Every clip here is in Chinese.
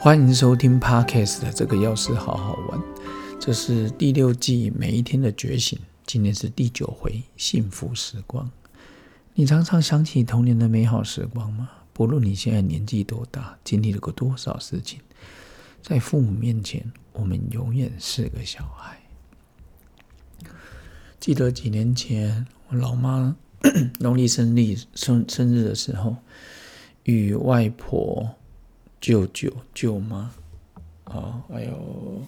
欢迎收听 Podcast 的这个钥匙好好玩，这是第六季每一天的觉醒，今天是第九回幸福时光。你常常想起童年的美好时光吗？不论你现在年纪多大，经历了过多少事情，在父母面前，我们永远是个小孩。记得几年前，我老妈 农历生日生生日的时候，与外婆。舅舅、舅妈，啊，还有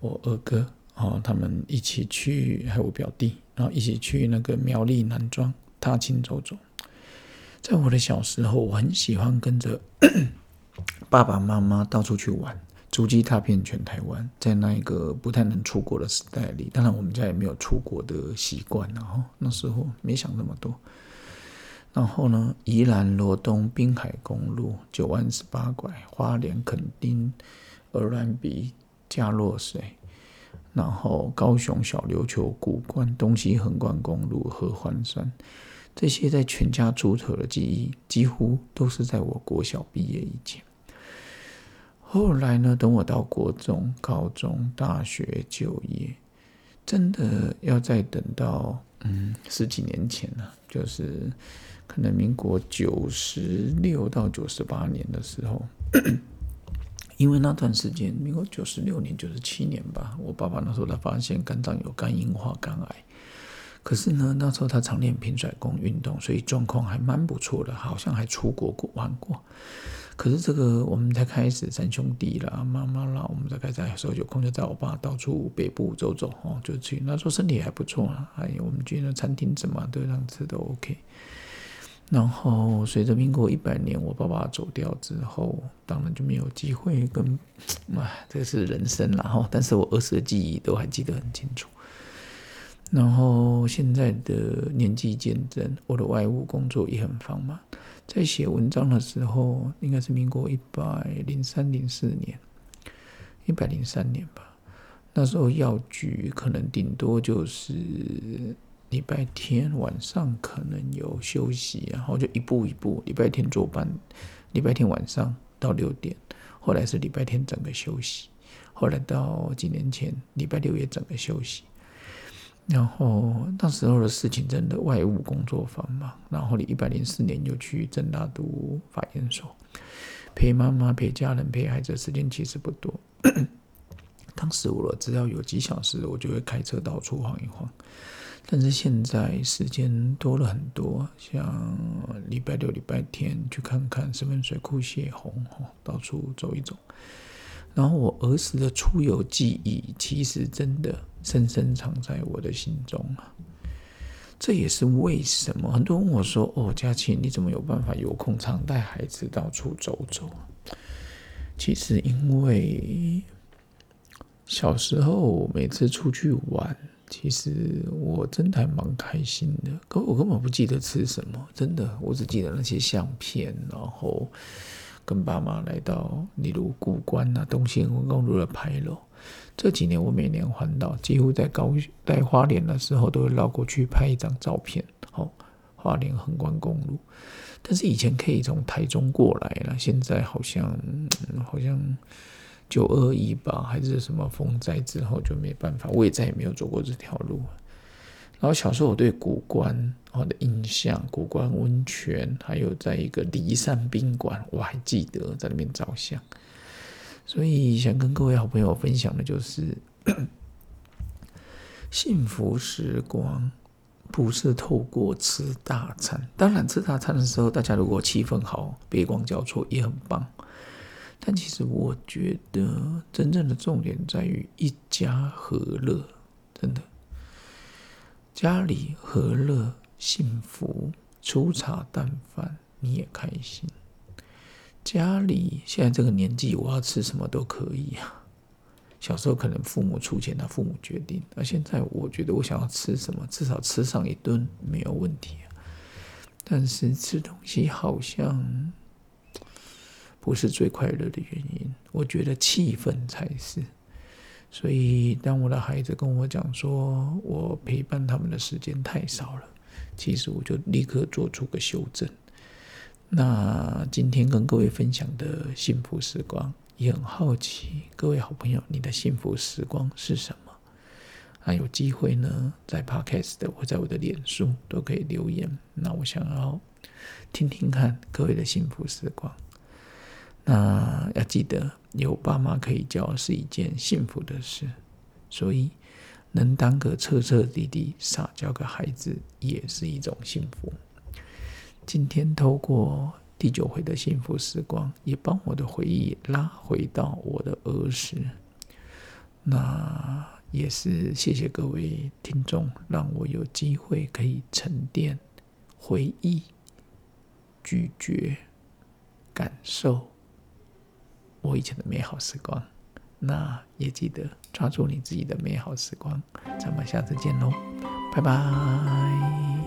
我二哥，啊，他们一起去，还有我表弟，然后一起去那个苗栗南庄踏青走走。在我的小时候，我很喜欢跟着 爸爸妈妈到处去玩，足迹踏遍全台湾。在那一个不太能出国的时代里，当然我们家也没有出国的习惯，然后那时候没想那么多。然后呢，宜兰罗东滨海公路九弯十八拐，花莲垦丁鹅銮鼻加洛水，然后高雄小琉球古关东西横贯公路合欢山，这些在全家出头的记忆，几乎都是在我国小毕业以前。后来呢，等我到国中、高中、大学就业，真的要再等到嗯十几年前了，就是。可能民国九十六到九十八年的时候，因为那段时间，民国九十六年、九十七年吧，我爸爸那时候他发现肝脏有肝硬化、肝癌。可是呢，那时候他常练平甩功运动，所以状况还蛮不错的，好像还出国过玩过。可是这个我们才开始三兄弟啦、妈妈啦，我们才开始的时候有空就带我爸到处北部走走哦，就去那时候身体还不错啊，哎我们觉得餐厅怎么都让吃都 OK。然后随着民国一百年，我爸爸走掉之后，当然就没有机会跟，哎，这是人生啦哈。但是我儿时的记忆都还记得很清楚。然后现在的年纪渐增，我的外务工作也很繁忙。在写文章的时候，应该是民国一百零三零四年，一百零三年吧。那时候药局可能顶多就是。礼拜天晚上可能有休息，然后就一步一步。礼拜天坐班，礼拜天晚上到六点。后来是礼拜天整个休息，后来到几年前，礼拜六也整个休息。然后那时候的事情真的外务工作繁忙。然后你一百零四年就去正大读法研所，陪妈妈、陪家人、陪孩子的时间其实不多。当时我只要有几小时，我就会开车到处晃一晃。但是现在时间多了很多，像礼拜六、礼拜天去看看石门水库泄洪，到处走一走。然后我儿时的出游记忆，其实真的深深藏在我的心中啊。这也是为什么很多人问我说：“哦，佳琪，你怎么有办法有空常带孩子到处走走？”其实因为小时候每次出去玩。其实我真的还蛮开心的，可我根本不记得吃什么，真的，我只记得那些相片，然后跟爸妈来到，例如古关啊、东兴公路的牌楼。这几年我每年环岛，几乎在高在花莲的时候都会绕过去拍一张照片。哦，花莲横贯公路，但是以前可以从台中过来了，现在好像好像。九二一吧，还是什么风灾之后就没办法，我也再也没有走过这条路。然后小时候我对古关我的印象，古关温泉，还有在一个离山宾馆，我还记得在那边照相。所以想跟各位好朋友分享的就是，幸福时光不是透过吃大餐，当然吃大餐的时候，大家如果气氛好，别光交错也很棒。但其实我觉得，真正的重点在于一家和乐，真的，家里和乐幸福，粗茶淡饭你也开心。家里现在这个年纪，我要吃什么都可以啊。小时候可能父母出钱，那父母决定；而现在我觉得，我想要吃什么，至少吃上一顿没有问题啊。但是吃东西好像。不是最快乐的原因，我觉得气氛才是。所以，当我的孩子跟我讲说我陪伴他们的时间太少了，其实我就立刻做出个修正。那今天跟各位分享的幸福时光，也很好奇，各位好朋友，你的幸福时光是什么？啊，有机会呢，在 Podcast 的或在我的脸书都可以留言。那我想要听听看各位的幸福时光。那要记得，有爸妈可以教是一件幸福的事，所以能当个彻彻底底撒娇的孩子也是一种幸福。今天透过第九回的幸福时光，也帮我的回忆拉回到我的儿时。那也是谢谢各位听众，让我有机会可以沉淀、回忆、咀嚼、感受我以前的美好时光。那也记得抓住你自己的美好时光。咱们下次见喽，拜拜。